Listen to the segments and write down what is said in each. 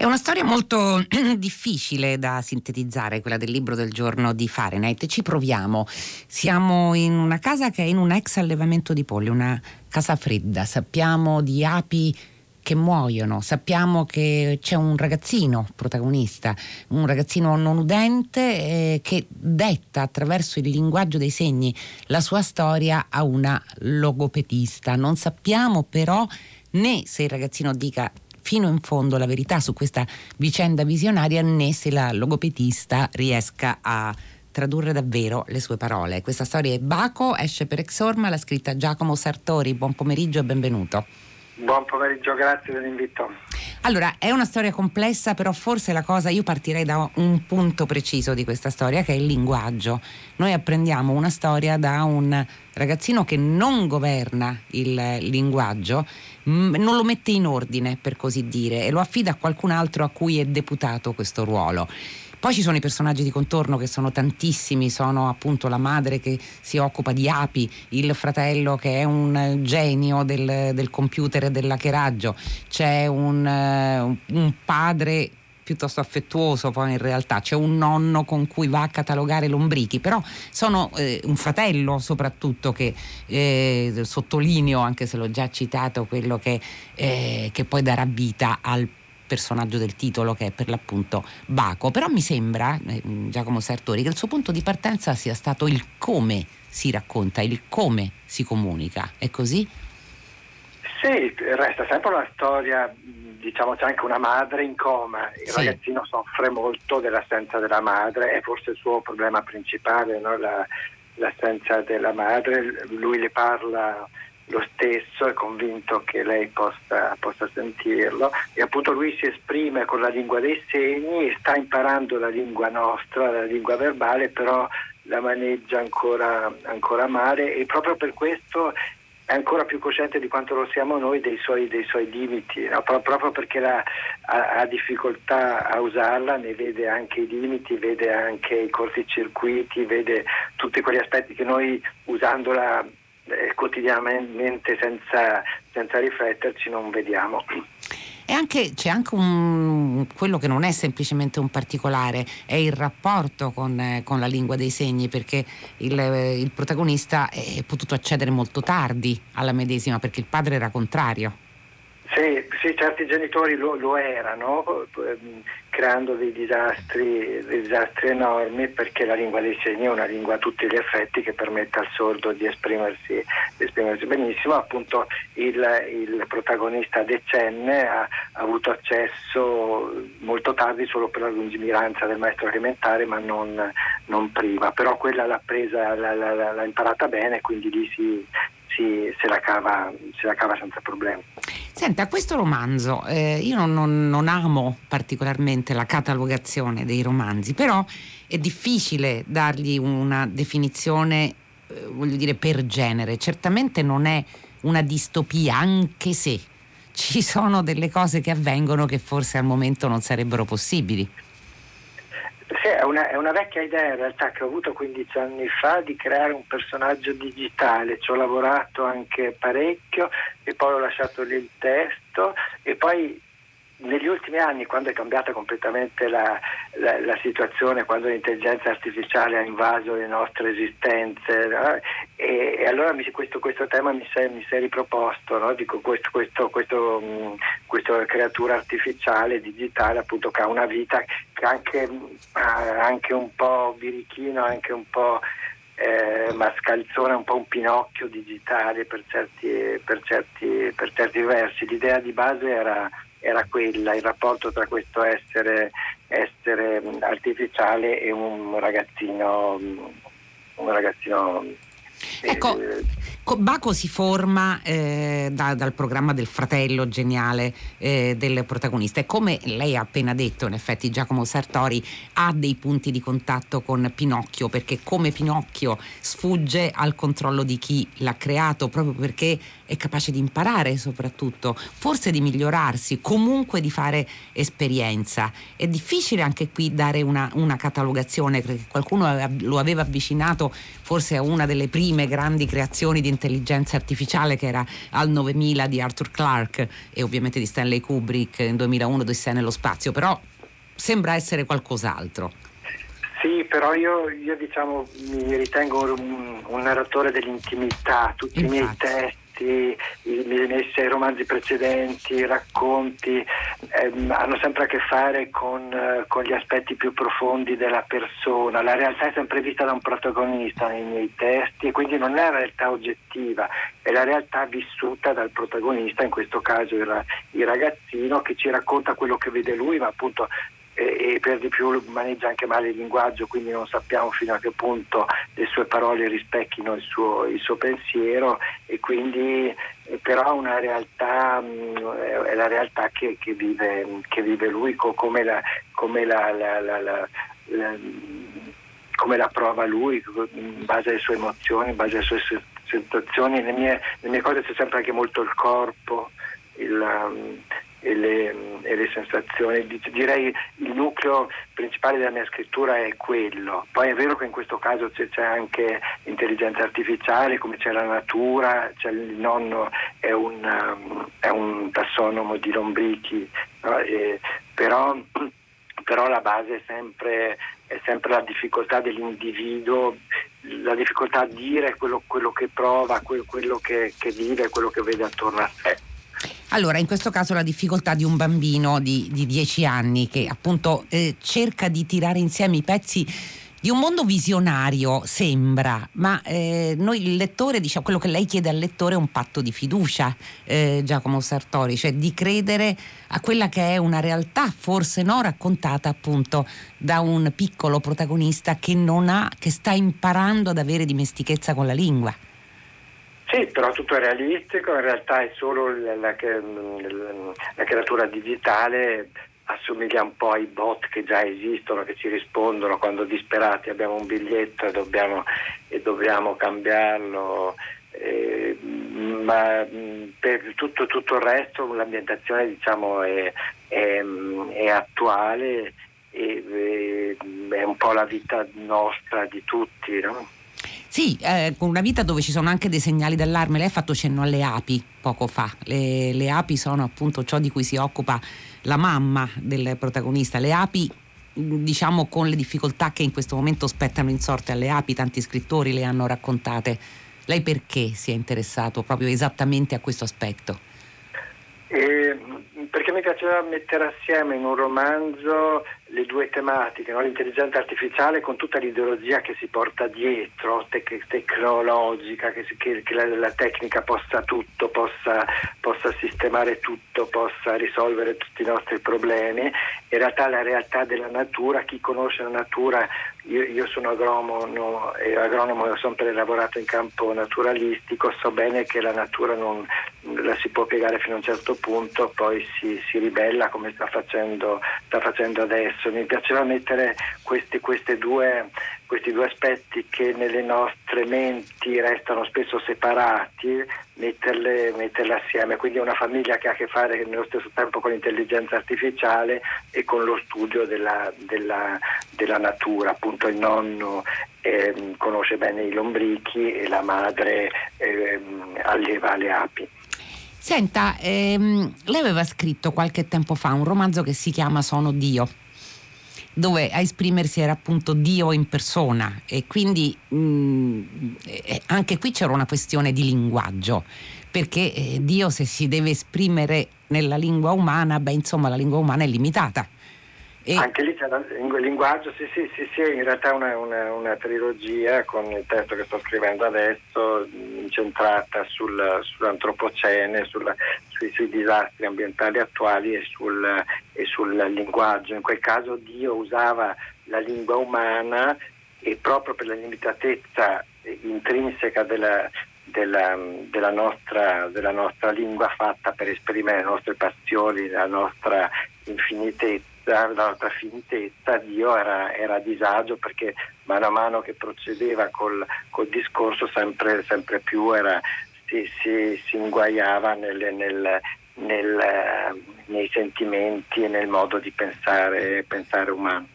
È una storia molto difficile da sintetizzare, quella del libro del giorno di Fahrenheit. Ci proviamo. Siamo in una casa che è in un ex allevamento di polli, una casa fredda. Sappiamo di api che muoiono, sappiamo che c'è un ragazzino protagonista, un ragazzino non udente eh, che detta attraverso il linguaggio dei segni la sua storia a una logopedista. Non sappiamo però né se il ragazzino dica fino in fondo la verità su questa vicenda visionaria né se la logopedista riesca a tradurre davvero le sue parole. Questa storia è Baco, esce per Exorma, l'ha scritta Giacomo Sartori. Buon pomeriggio e benvenuto. Buon pomeriggio, grazie dell'invito. Allora, è una storia complessa, però forse la cosa, io partirei da un punto preciso di questa storia, che è il linguaggio. Noi apprendiamo una storia da un ragazzino che non governa il linguaggio, non lo mette in ordine, per così dire, e lo affida a qualcun altro a cui è deputato questo ruolo. Poi ci sono i personaggi di contorno che sono tantissimi, sono appunto la madre che si occupa di api, il fratello che è un genio del, del computer e dell'hackeraggio, c'è un, un padre piuttosto affettuoso poi in realtà, c'è un nonno con cui va a catalogare lombrichi, però sono eh, un fratello soprattutto che eh, sottolineo, anche se l'ho già citato, quello che, eh, che poi darà vita al personaggio del titolo che è per l'appunto Baco, però mi sembra, eh, Giacomo Sartori, che il suo punto di partenza sia stato il come si racconta, il come si comunica, è così? Sì, resta sempre una storia, diciamo c'è anche una madre in coma, il sì. ragazzino soffre molto dell'assenza della madre, è forse il suo problema principale, no? La, l'assenza della madre, lui le parla lo stesso, è convinto che lei possa, possa, sentirlo e appunto lui si esprime con la lingua dei segni, sta imparando la lingua nostra, la lingua verbale, però la maneggia ancora, ancora male e proprio per questo è ancora più cosciente di quanto lo siamo noi dei suoi, dei suoi limiti, no? proprio perché la, ha, ha, difficoltà a usarla, ne vede anche i limiti, vede anche i corticircuiti, vede tutti quegli aspetti che noi usandola eh, quotidianamente senza, senza rifletterci non vediamo. E anche, c'è anche un, quello che non è semplicemente un particolare, è il rapporto con, eh, con la lingua dei segni, perché il, il, protagonista è potuto accedere molto tardi alla medesima, perché il padre era contrario. Sì, sì certi genitori lo, lo erano, ehm, creando dei disastri, dei disastri, enormi perché la lingua dei segni è una lingua a tutti gli effetti che permette al sordo di esprimersi, di esprimersi benissimo. Appunto il, il protagonista decenne ha, ha, avuto accesso molto tardi solo per la lungimiranza del maestro elementare ma non, non prima, però quella l'ha presa, l'ha, l'ha, l'ha imparata bene quindi lì si, si, se, la cava, se la cava senza problemi. Senta, questo romanzo, eh, io non, non, non, amo particolarmente la catalogazione dei romanzi, però è difficile dargli una definizione, eh, voglio dire, per genere. Certamente non è una distopia, anche se ci sono delle cose che avvengono che forse al momento non sarebbero possibili. Sì, è una, è una, vecchia idea in realtà che ho avuto 15 anni fa di creare un personaggio digitale, ci ho lavorato anche parecchio e poi ho lasciato lì il testo e poi negli ultimi anni, quando è cambiata completamente la, la, la, situazione, quando l'intelligenza artificiale ha invaso le nostre esistenze, no? e, e, allora mi, questo, questo, tema mi si è riproposto, no? Dico, questo, questo, mh, questa creatura artificiale, digitale, appunto, che ha una vita che anche, anche un po' birichino, anche un po' eh, mascalzone, un po' un pinocchio digitale per certi, per certi, per certi versi. L'idea di base era era quella, il rapporto tra questo essere, essere artificiale e un ragazzino, un ragazzino Ecco, eh, Baco si forma eh, da, dal programma del fratello geniale eh, del protagonista e come lei ha appena detto, in effetti Giacomo Sartori ha dei punti di contatto con Pinocchio perché come Pinocchio sfugge al controllo di chi l'ha creato proprio perché è capace di imparare soprattutto, forse di migliorarsi, comunque di fare esperienza. È difficile anche qui dare una, una catalogazione perché qualcuno lo aveva avvicinato forse a una delle prime grandi creazioni di l'intelligenza artificiale che era al 9000 di Arthur Clarke e ovviamente di Stanley Kubrick nel 2001 Odissea nello spazio, però sembra essere qualcos'altro. Sì, però io, io diciamo, mi ritengo un, un narratore dell'intimità, tutti Infatti. i miei testi i, i miei sei romanzi precedenti, racconti, ehm, hanno sempre a che fare con, eh, con, gli aspetti più profondi della persona. La realtà è sempre vista da un protagonista nei miei testi e quindi non è la realtà oggettiva, è la realtà vissuta dal protagonista, in questo caso il, il ragazzino che ci racconta quello che vede lui, ma appunto e, per di più maneggia anche male il linguaggio, quindi non sappiamo fino a che punto le sue parole rispecchino il suo, il suo pensiero e quindi però una realtà, è la realtà che, che, vive, che vive, lui come la, come la, la, la come la prova lui in base alle sue emozioni, in base alle sue sensazioni. Nelle mie, nelle mie cose c'è sempre anche molto il corpo, il, e le, e le, sensazioni. Direi il nucleo principale della mia scrittura è quello. Poi è vero che in questo caso c'è, c'è anche intelligenza artificiale, come c'è la natura, c'è il nonno è un, è un tassonomo di lombrichi, no? e, però, però, la base è sempre, è sempre, la difficoltà dell'individuo, la difficoltà a dire quello, quello che prova, quello, quello che, che vive, quello che vede attorno a sé. Allora, in questo caso la difficoltà di un bambino di, di 10 anni che appunto eh, cerca di tirare insieme i pezzi di un mondo visionario sembra, ma eh, noi il lettore, diciamo, quello che lei chiede al lettore è un patto di fiducia, eh, Giacomo Sartori, cioè di credere a quella che è una realtà, forse no, raccontata appunto da un piccolo protagonista che non ha, che sta imparando ad avere dimestichezza con la lingua. Sì, però tutto è realistico, in realtà è solo la, la, la creatura digitale assomiglia un po' ai bot che già esistono, che ci rispondono quando disperati abbiamo un biglietto e dobbiamo, e dobbiamo cambiarlo. Eh, ma per tutto, tutto, il resto l'ambientazione diciamo, è, è, è attuale e è un po' la vita nostra di tutti. No? Sì, eh, una vita dove ci sono anche dei segnali d'allarme. Lei ha fatto cenno alle api poco fa. Le, le api sono appunto ciò di cui si occupa la mamma del protagonista. Le api diciamo con le difficoltà che in questo momento spettano in sorte alle api, tanti scrittori le hanno raccontate. Lei perché si è interessato proprio esattamente a questo aspetto? Eh, perché mi piaceva mettere assieme in un romanzo le due tematiche, no? l'intelligenza artificiale con tutta l'ideologia che si porta dietro, tec- tecnologica, che, che, che la, la, tecnica possa tutto, possa, possa, sistemare tutto, possa risolvere tutti i nostri problemi. In realtà la realtà della natura, chi conosce la natura, io, io sono agronomo, no, e agronomo ho sempre lavorato in campo naturalistico, so bene che la natura non la si può piegare fino a un certo punto, poi si, si ribella come sta facendo, sta facendo adesso senso, mi piaceva mettere questi, due, questi due aspetti che nelle nostre menti restano spesso separati, metterle, metterle assieme, quindi una famiglia che ha a che fare nello stesso tempo con l'intelligenza artificiale e con lo studio della, della, della natura, appunto il nonno eh, conosce bene i lombrichi e la madre eh, alleva le api. Senta, ehm, lei aveva scritto qualche tempo fa un romanzo che si chiama Sono Dio dove a esprimersi era appunto Dio in persona e quindi mh, mm, anche qui c'era una questione di linguaggio, perché eh, Dio se si deve esprimere nella lingua umana, beh insomma la lingua umana è limitata. E... Anche lì c'è il linguaggio, sì, sì, sì, sì, in realtà una, una, una, trilogia con il testo che sto scrivendo adesso, incentrata sul, sull'antropocene, sulla, sui, sui, disastri ambientali attuali e sul, e sul linguaggio. In quel caso Dio usava la lingua umana e proprio per la limitatezza intrinseca della, della, della, nostra, della, nostra, lingua fatta per esprimere le nostre passioni, la nostra infinitezza la finitezza, Dio era, era, a disagio perché mano a mano che procedeva col, col discorso sempre, sempre più era, si, si, si, inguaiava nel, nel, nel, nei sentimenti e nel modo di pensare, pensare umano.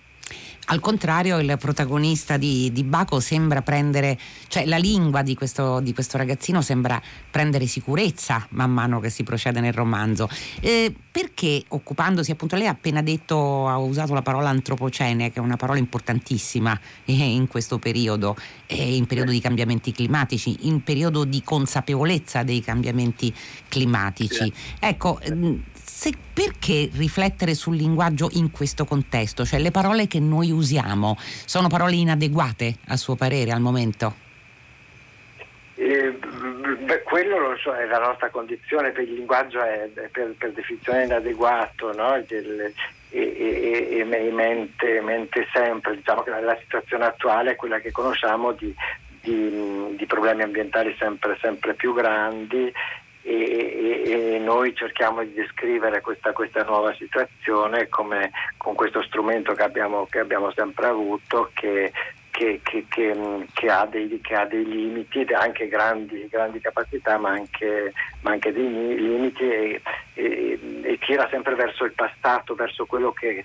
Al contrario, il protagonista di, di, Baco sembra prendere, cioè la lingua di questo, di questo, ragazzino sembra prendere sicurezza man mano che si procede nel romanzo. Eh, perché occupandosi, appunto, lei ha appena detto, ha usato la parola antropocene, che è una parola importantissima eh, in questo periodo, eh, in periodo di cambiamenti climatici, in periodo di consapevolezza dei cambiamenti climatici. Ecco, se, perché riflettere sul linguaggio in questo contesto? Cioè le parole che noi usiamo sono parole inadeguate a suo parere al momento? Eh, beh, quello lo so, è la nostra condizione, per il linguaggio è, è per, per, definizione inadeguato no? Del, e, e, e mente, mente, sempre, diciamo che la situazione attuale è quella che conosciamo di, di, di problemi ambientali sempre, sempre più grandi e, e, noi cerchiamo di descrivere questa, questa nuova situazione come, con questo strumento che abbiamo, che abbiamo sempre avuto che, che, che ha, dei, ha, dei, limiti, anche grandi, grandi capacità ma anche, ma anche, dei limiti e, e, tira sempre verso il passato, verso quello che,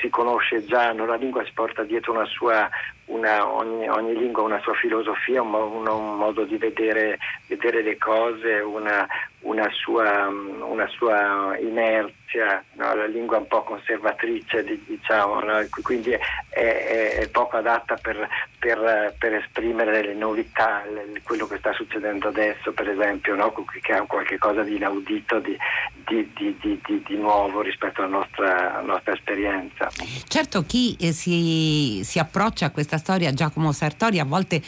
si conosce già. La lingua si porta dietro una sua, una, ogni, ogni, lingua ha una sua filosofia, un, un, un modo di vedere, vedere le cose, una, una, sua, una sua, inerzia, no? la lingua un po' conservatrice, diciamo, no? quindi è, è, è, poco adatta per, per, per, esprimere le novità, quello che sta succedendo adesso, per esempio, no? che ha qualcosa di inaudito, di, di, di, di nuovo rispetto alla nostra, nostra esperienza. Certo, chi eh, si, si approccia a questa storia Giacomo Sartori a volte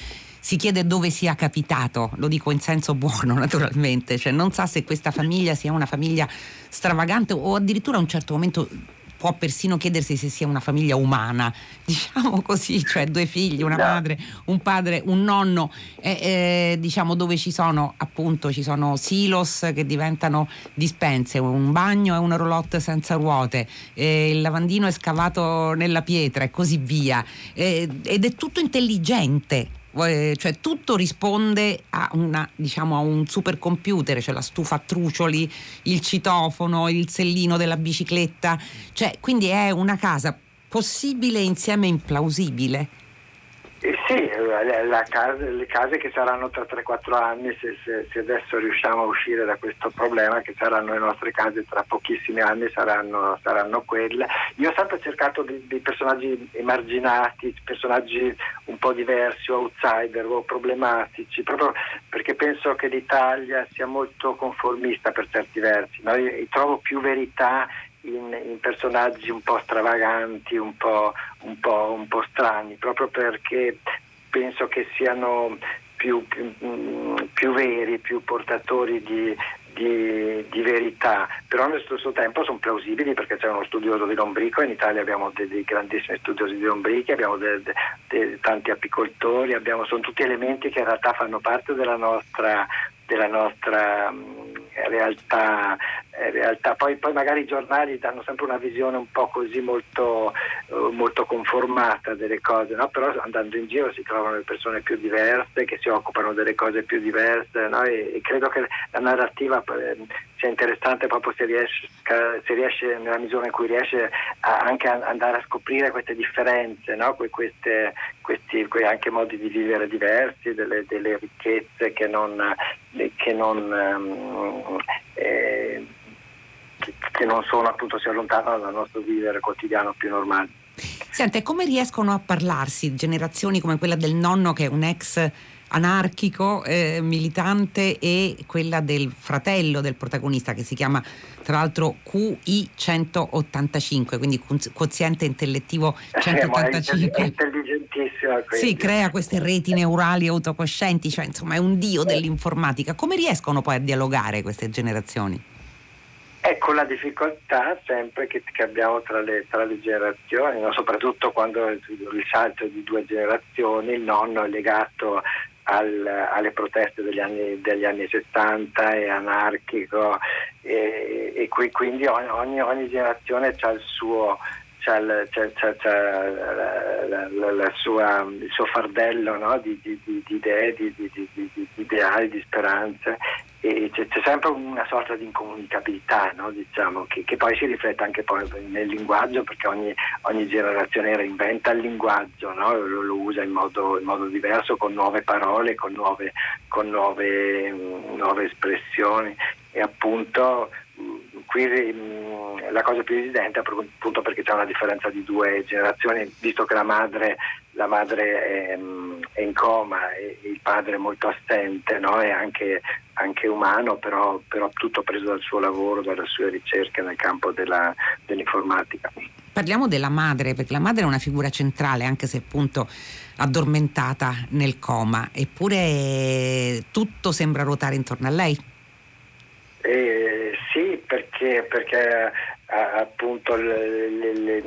si chiede dove sia capitato, lo dico in senso buono naturalmente, cioè non sa se questa famiglia sia una famiglia stravagante o addirittura a un certo momento può persino chiedersi se sia una famiglia umana, diciamo così, cioè due figli, una madre, un padre, un nonno, eh, eh, diciamo dove ci sono appunto ci sono silos che diventano dispense, un bagno e una roulotte senza ruote, eh, il lavandino è scavato nella pietra e così via, ed è tutto intelligente cioè tutto risponde a, una, diciamo, a un supercomputer, cioè la stufa a trucioli, il citofono, il sellino della bicicletta, cioè, quindi è una casa possibile insieme implausibile. Sì, casa, le case che saranno tra 3-4 anni, se, se, se, adesso riusciamo a uscire da questo problema, che saranno le nostre case tra pochissimi anni, saranno, saranno quelle. Io ho sempre cercato dei personaggi emarginati, personaggi un po' diversi o outsider o problematici, proprio perché penso che l'Italia sia molto conformista per certi versi. No? Io, io trovo più verità in, in, personaggi un po' stravaganti, un po', un, po', un po', strani, proprio perché penso che siano più, più, mm, più veri, più portatori di, di, di, verità, però allo stesso tempo sono plausibili perché c'è uno studioso di lombrico, in Italia abbiamo dei, dei grandissimi studiosi di lombrichi, abbiamo de, de, de, tanti apicoltori, abbiamo, sono tutti elementi che in realtà fanno parte della nostra, della nostra um, realtà eh, realtà. Poi, poi, magari i giornali danno sempre una visione un po' così molto, uh, molto conformata delle cose, no? però andando in giro si trovano le persone più diverse che si occupano delle cose più diverse no? e, e, credo che la narrativa eh, sia interessante proprio se riesce, se riesce, nella misura in cui riesce a, anche a andare a scoprire queste differenze, no? que, queste, questi anche modi di vivere diversi, delle, delle ricchezze che non, che non um, eh, che non sono appunto si allontanano dal nostro vivere quotidiano più normale. Sente, come riescono a parlarsi generazioni come quella del nonno che è un ex anarchico, eh, militante e quella del fratello del protagonista che si chiama tra l'altro QI 185, quindi quoziente intellettivo 185. È intelligentissima. Quindi. Sì, crea queste reti neurali autocoscienti, cioè insomma è un dio dell'informatica. Come riescono poi a dialogare queste generazioni? Ecco la difficoltà sempre che, che abbiamo tra le, tra le generazioni, no? soprattutto quando il, il salto di due generazioni, il nonno è legato al, alle proteste degli anni, degli anni, 70, è anarchico e, e qui, quindi ogni, ogni, generazione ha il suo, c'ha c'ha, c'ha, la, la, la sua, il suo fardello no? di, di, di, idee, di, ideali, di speranze c'è, c'è, sempre una sorta di incomunicabilità, no? diciamo, che, che, poi si riflette anche nel linguaggio, perché ogni, ogni generazione reinventa il linguaggio, no? lo, lo, usa in modo, in modo, diverso, con nuove parole, con nuove, con nuove, nuove espressioni e appunto qui mh, la cosa più evidente appunto perché c'è una differenza di due generazioni, visto che la madre, la madre è, è, in coma e il padre è molto assente, no? è anche, anche umano, però, però, tutto preso dal suo lavoro, dalle sue ricerche nel campo della, dell'informatica. Parliamo della madre, perché la madre è una figura centrale, anche se appunto addormentata nel coma, eppure tutto sembra ruotare intorno a lei. Eh, sì, perché, perché appunto le, le,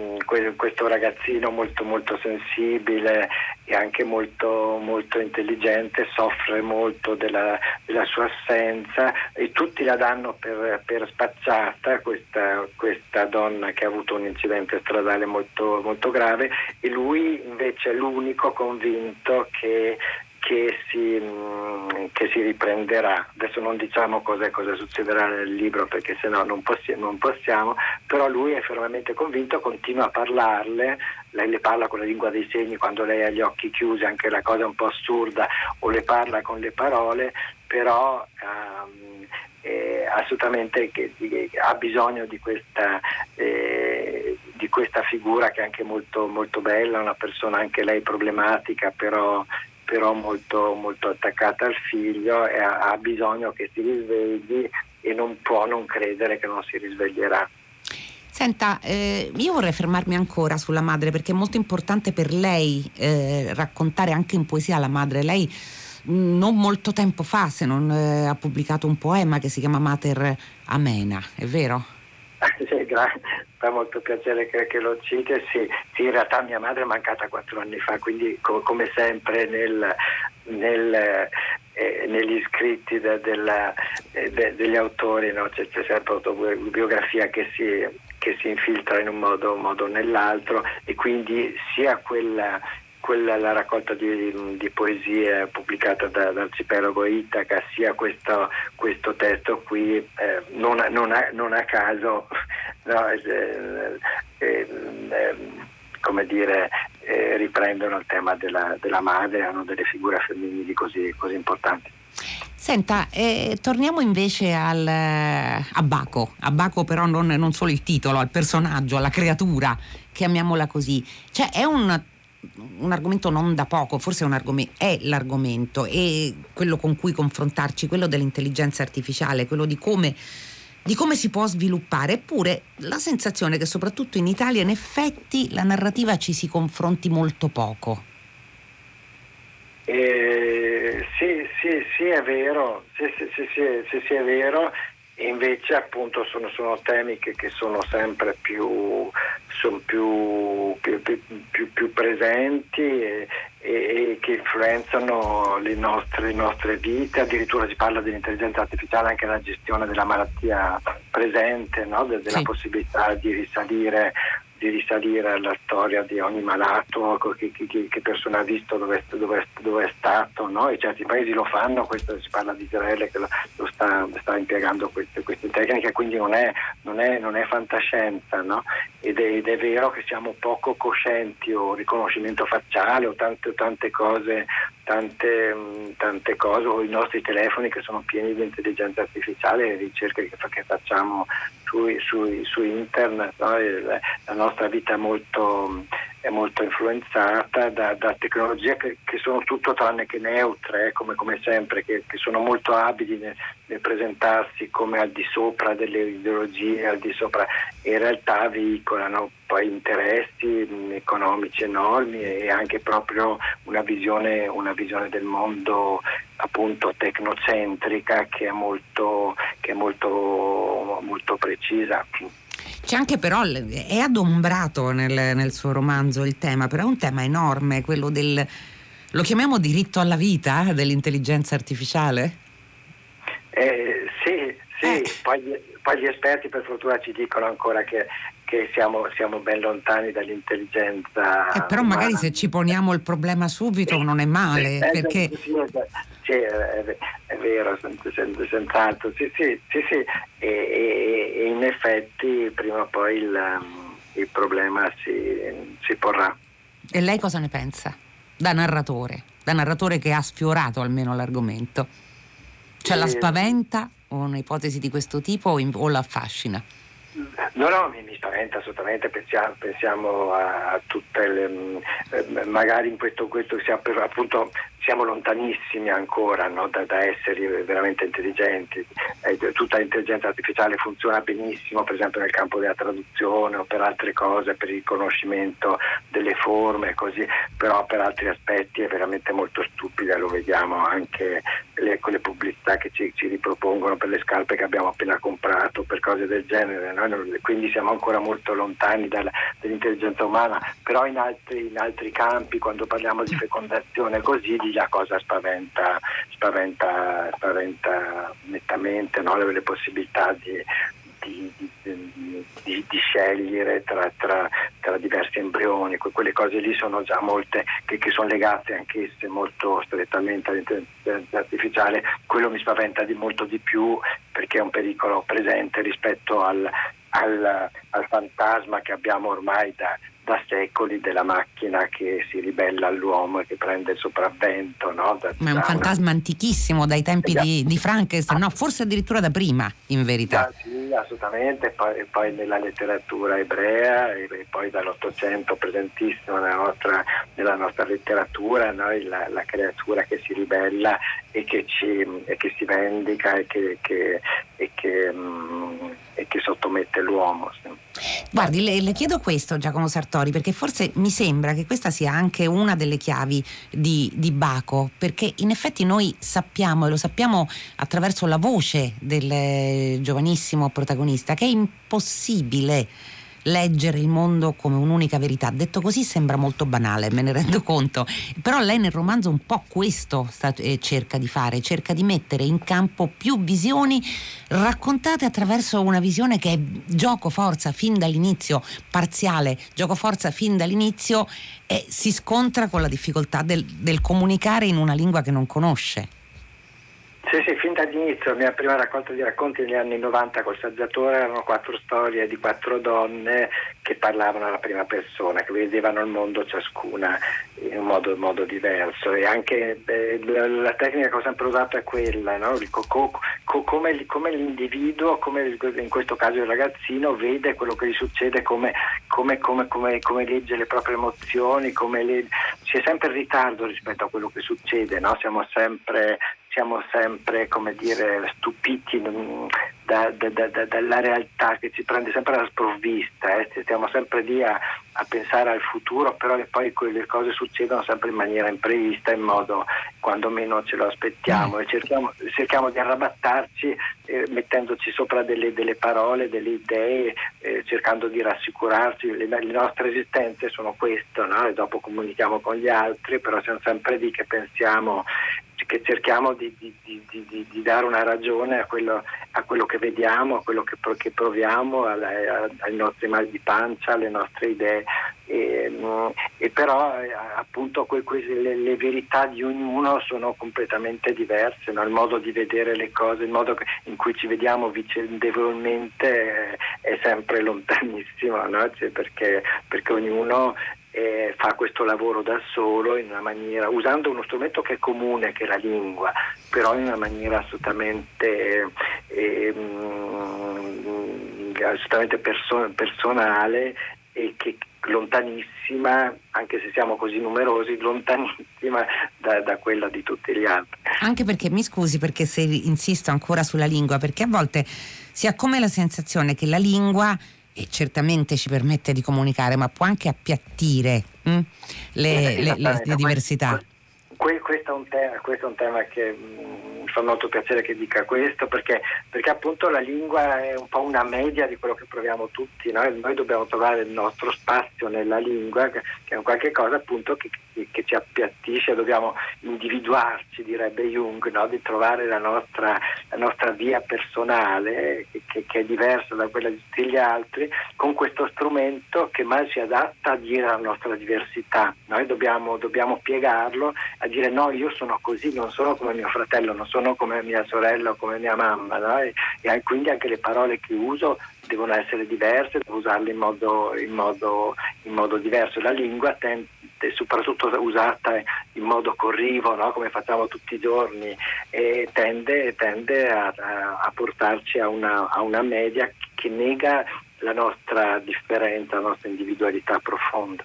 questo ragazzino molto, molto sensibile e anche molto, molto intelligente soffre molto della, della, sua assenza e tutti la danno per, per spacciata questa, questa, donna che ha avuto un incidente stradale molto, molto grave e lui invece è l'unico convinto che che si, mm, che si, riprenderà. Adesso non diciamo cosa, succederà nel libro perché sennò non, possi- non possiamo, però lui è fermamente convinto, continua a parlarle, lei le parla con la lingua dei segni quando lei ha gli occhi chiusi, anche la cosa un po' assurda, o le parla con le parole, però um, eh, assolutamente che, che ha bisogno di questa, eh, di questa, figura che è anche molto, molto bella, una persona anche lei problematica, però però molto, molto attaccata al figlio e ha, bisogno che si risvegli e non può non credere che non si risveglierà. Senta, eh, io vorrei fermarmi ancora sulla madre perché è molto importante per lei eh, raccontare anche in poesia la madre. Lei mm, non molto tempo fa, se non eh, ha pubblicato un poema che si chiama Mater Amena, è vero? sì, grazie, fa molto piacere che, che lo citi. Sì, sì, in realtà mia madre è mancata quattro anni fa, quindi co- come sempre nel, nel, eh, negli scritti de, della, eh, de, degli autori no? c'è, c'è, sempre autobiografia che si, che si infiltra in un modo o nell'altro e quindi sia quella quella la raccolta di, di poesie pubblicata da, da Arcipelago Itaca, sia questo, questo testo qui, eh, non, non, a, non, a, caso, no, eh, eh, ehm, come dire, eh, riprendono il tema della, della madre, hanno delle figure femminili così, così importanti. Senta, eh, torniamo invece al, a Baco, a Baco però non, non, solo il titolo, al personaggio, alla creatura, chiamiamola così. Cioè è un un argomento non da poco, forse è, argom- è, l'argomento e quello con cui confrontarci, quello dell'intelligenza artificiale, quello di come, di come si può sviluppare, eppure la sensazione che soprattutto in Italia in effetti la narrativa ci si confronti molto poco. Eh, sì, sì, sì, è vero, sì, sì, sì, sì, sì, è vero invece appunto sono, sono temi che, che, sono sempre più, sono più, più, più, presenti e, e, e, che influenzano le nostre, le nostre, vite, addirittura si parla dell'intelligenza artificiale anche nella gestione della malattia presente, no? De, della sì. possibilità di risalire di risalire alla storia di ogni malato, che, che, che persona ha visto, dove, dove, dove è stato, no? e certi paesi lo fanno, questo si parla di Israele che lo, lo sta, sta, impiegando queste, queste, tecniche, quindi non è, non è, non è fantascienza, no? ed, è, ed, è, vero che siamo poco coscienti o riconoscimento facciale o tante, tante cose tante, mm, tante, cose, o i nostri telefoni che sono pieni di intelligenza artificiale, le ricerche che, facciamo su, su, su internet, no? la nostra vita molto, è molto influenzata da, da tecnologie che, che, sono tutto tranne che neutre, eh, come, come, sempre, che, che, sono molto abili nel, nel, presentarsi come al di sopra delle ideologie, al di sopra, in realtà veicolano poi interessi economici enormi e anche proprio una visione, una visione del mondo appunto tecnocentrica che è molto, che è molto, molto precisa. C'è anche però, è adombrato nel, nel, suo romanzo il tema, però è un tema enorme, quello del, lo chiamiamo diritto alla vita dell'intelligenza artificiale? Eh, sì, sì, eh. Poi, poi, gli esperti per fortuna ci dicono ancora che che siamo, siamo, ben lontani dall'intelligenza. Eh, però magari se ci poniamo il problema subito non è male. Eh, perché... Sì, Sì, è, è vero, senz'altro, sì, sì, sì, sì. E, e, e, in effetti prima o poi il, um, il problema si, si porrà. E lei cosa ne pensa? Da narratore, da narratore che ha sfiorato almeno l'argomento. Cioè la spaventa un'ipotesi di questo tipo o, in, o la affascina? No, no, mi, mi spaventa assolutamente, pensiamo, pensiamo a, a, tutte le, eh, magari in questo, questo siamo, appunto, siamo lontanissimi ancora no, da, da, esseri veramente intelligenti, eh, tutta l'intelligenza artificiale funziona benissimo per esempio nel campo della traduzione o per altre cose, per il riconoscimento delle forme, così, però per altri aspetti è veramente molto stupida, lo vediamo anche le, con le pubblicità che ci, ci, ripropongono per le scarpe che abbiamo appena comprato, per cose del genere, no? quindi siamo ancora molto lontani dalla, dall'intelligenza umana, però in altri, in altri, campi, quando parliamo di fecondazione così, la cosa spaventa, spaventa, spaventa nettamente no? le, le, possibilità di, di, di, di, di scegliere tra, tra, tra, diversi embrioni, quelle cose lì sono già molte che, che sono legate anch'esse molto strettamente all'intelligenza artificiale, quello mi spaventa di molto di più perché è un pericolo presente rispetto al, al, al fantasma che abbiamo ormai da, da secoli della macchina che si ribella all'uomo e che prende il sopravvento. No? Da, Ma è un fantasma una... antichissimo dai tempi esatto. di, di, Frankenstein, no, forse addirittura da prima in verità. sì, assolutamente, poi, poi, nella letteratura ebrea e, e poi dall'Ottocento presentissimo nella nostra, nella nostra letteratura, no? la, la, creatura che si ribella e che, ci, e che si vendica e che, che, e che, mm, e sottomette l'uomo. Sì. Guardi, le, le, chiedo questo Giacomo Sartori perché forse mi sembra che questa sia anche una delle chiavi di, di Baco, perché in effetti noi sappiamo e lo sappiamo attraverso la voce del giovanissimo protagonista che è impossibile leggere il mondo come un'unica verità. Detto così sembra molto banale, me ne rendo conto, però lei nel romanzo un po' questo sta, eh, cerca di fare, cerca di mettere in campo più visioni raccontate attraverso una visione che è gioco forza fin dall'inizio, parziale, gioco forza fin dall'inizio e si scontra con la difficoltà del, del comunicare in una lingua che non conosce. Sì, sì, fin dall'inizio, la mia prima raccolta di racconti negli anni 90 col saggiatore erano quattro storie di quattro donne che parlavano alla prima persona, che vedevano il mondo ciascuna in un modo, modo diverso e anche eh, la, tecnica che ho sempre usato è quella, no? co, co, come, come, l'individuo, come in questo caso il ragazzino, vede quello che gli succede, come, come, come legge le proprie emozioni, le, si è sempre in ritardo rispetto a quello che succede, no? siamo sempre siamo sempre come dire, stupiti mm, da, da, da, dalla realtà che ci prende sempre alla sprovvista, eh? stiamo sempre lì a, a, pensare al futuro, però poi quelle cose succedono sempre in maniera imprevista, in modo quando meno ce lo aspettiamo mm. e cerchiamo, cerchiamo di arrabattarci eh, mettendoci sopra delle, delle, parole, delle idee, eh, cercando di rassicurarci, le, le, nostre esistenze sono questo, no? e dopo comunichiamo con gli altri, però siamo sempre lì che pensiamo che cerchiamo di, di, di, di, dare una ragione a quello, a quello, che vediamo, a quello che, che proviamo, a, a, ai nostri mal di pancia, alle nostre idee. E, mm, e però eh, appunto que, que, le, le, verità di ognuno sono completamente diverse, no? il modo di vedere le cose, il modo in cui ci vediamo vicendevolmente è sempre lontanissimo, no? cioè perché, perché ognuno eh, fa questo lavoro da solo maniera, usando uno strumento che è comune, che è la lingua, però in una maniera assolutamente, eh, assolutamente perso- personale e che lontanissima, anche se siamo così numerosi, lontanissima da, da, quella di tutti gli altri. Anche perché, mi scusi perché se insisto ancora sulla lingua, perché a volte si ha come la sensazione che la lingua e certamente ci permette di comunicare, ma può anche appiattire mh, hm, le, le, le, diversità. Questo è un tema, questo è un tema che mm, mi fa molto piacere che dica questo perché, perché, appunto la lingua è un po' una media di quello che proviamo tutti, no? noi dobbiamo trovare il nostro spazio nella lingua che è un qualche cosa appunto che, che ci appiattisce, dobbiamo individuarci, direbbe Jung, no? di trovare la nostra, la nostra via personale che, che, è diversa da quella di tutti gli altri con questo strumento che mai si adatta a dire la nostra diversità, noi dobbiamo, dobbiamo piegarlo a dire no, io sono così, non sono come mio fratello, non sono come mia sorella o come mia mamma, no? e, e, quindi anche le parole che uso devono essere diverse, devo usarle in modo, in modo, in modo diverso. La lingua tende soprattutto usata in modo corrivo, no? come facciamo tutti i giorni, e tende, tende a, a, portarci a una, a una media che nega la nostra differenza, la nostra individualità profonda.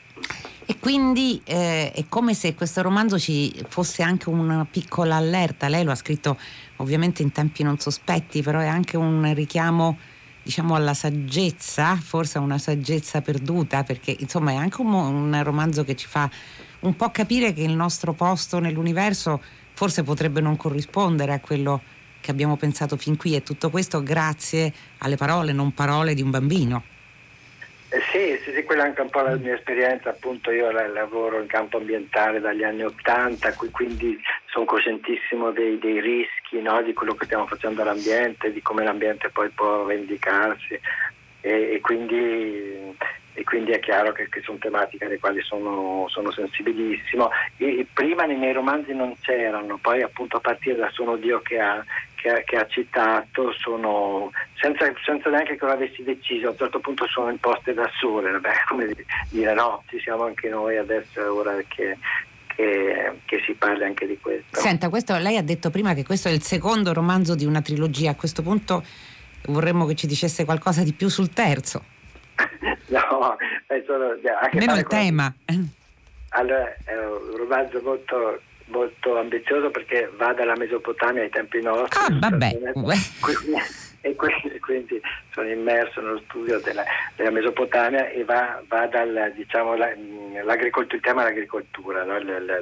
E quindi eh, è come se questo romanzo ci fosse anche una piccola allerta. Lei lo ha scritto ovviamente in tempi non sospetti, però è anche un richiamo diciamo alla saggezza, forse una saggezza perduta, perché insomma è anche un, un romanzo che ci fa un po' capire che il nostro posto nell'universo forse potrebbe non corrispondere a quello che abbiamo pensato fin qui e tutto questo grazie alle parole, non parole di un bambino. Eh sì, sì, sì, quella è anche un po' la mia esperienza, appunto io lavoro in campo ambientale dagli anni Ottanta, quindi sono coscientissimo dei, dei rischi no? di quello che stiamo facendo all'ambiente, di come l'ambiente poi può vendicarsi e, e, quindi, e quindi, è chiaro che, che, sono tematiche alle quali sono, sono sensibilissimo. E, prima nei miei romanzi non c'erano, poi appunto a partire da Sono Dio che ha che, che ha citato sono, senza, senza, neanche che lo avessi deciso, a un certo punto sono imposte da sole, Vabbè, come dire no, ci siamo anche noi adesso è ora che, che, che, si parli anche di questo. Senta, questo, lei ha detto prima che questo è il secondo romanzo di una trilogia, a questo punto vorremmo che ci dicesse qualcosa di più sul terzo. no, è solo, anche Meno il tema. Allora, è un romanzo molto molto ambizioso perché va dalla Mesopotamia ai tempi nostri. Ah, vabbè. e quindi, quindi, sono immerso nello studio della, della Mesopotamia e va, va dal, diciamo, la, il tema dell'agricoltura, no? la, la,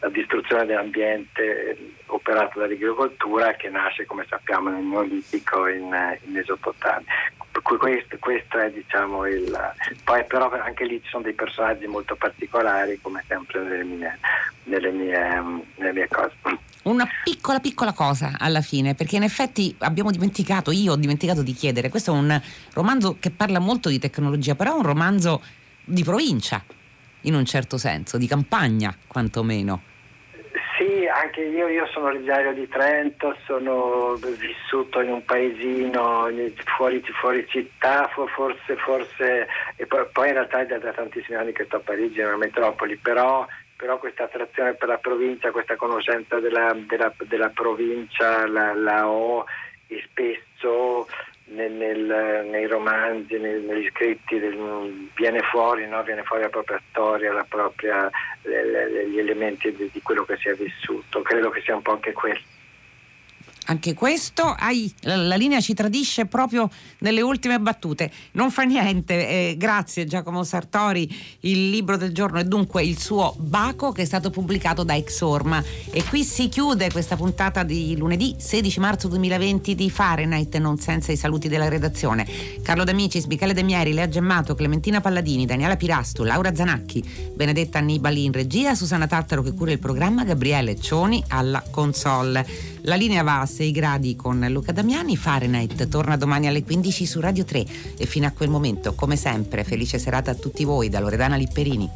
la, distruzione dell'ambiente operato dall'agricoltura che nasce, come sappiamo, nel Neolitico in, in Mesopotamia. Questo, questo, è diciamo il. Poi però anche lì ci sono dei personaggi molto particolari, come sempre nelle mie, nelle mie, nelle mie cose. Una piccola piccola cosa alla fine, perché in effetti abbiamo dimenticato, io ho dimenticato di chiedere, questo è un romanzo che parla molto di tecnologia, però è un romanzo di provincia, in un certo senso, di campagna quantomeno. Sì, anche io, io sono originario di Trento, sono vissuto in un paesino fuori, fuori città, forse, forse, e poi, poi in realtà è da, da tantissimi anni che sto a Parigi, nella metropoli, però però questa attrazione per la provincia, questa conoscenza della, della, della provincia la, la, ho e spesso nel, nel, nei romanzi, nel, negli scritti del, viene, fuori, no? viene fuori la propria storia, la propria, le, le, gli elementi di, di quello che si è vissuto. Credo che sia un po' anche questo anche questo, ai, la, linea ci tradisce proprio nelle ultime battute. Non fa niente, eh, grazie Giacomo Sartori, il libro del giorno è dunque il suo Baco che è stato pubblicato da Exorma e qui si chiude questa puntata di lunedì 16 marzo 2020 di Fahrenheit, non senza i saluti della redazione. Carlo D'Amicis, Michele De Mieri, Lea Gemmato, Clementina Palladini, Daniela Pirastu, Laura Zanacchi, Benedetta Annibali in regia, Susanna Tattaro che cura il programma, Gabriele Cioni alla console. La linea va a 6 gradi con Luca Damiani, Fahrenheit torna domani alle 15 su Radio 3 e fino a quel momento, come sempre, felice serata a tutti voi da Loredana Lipperini.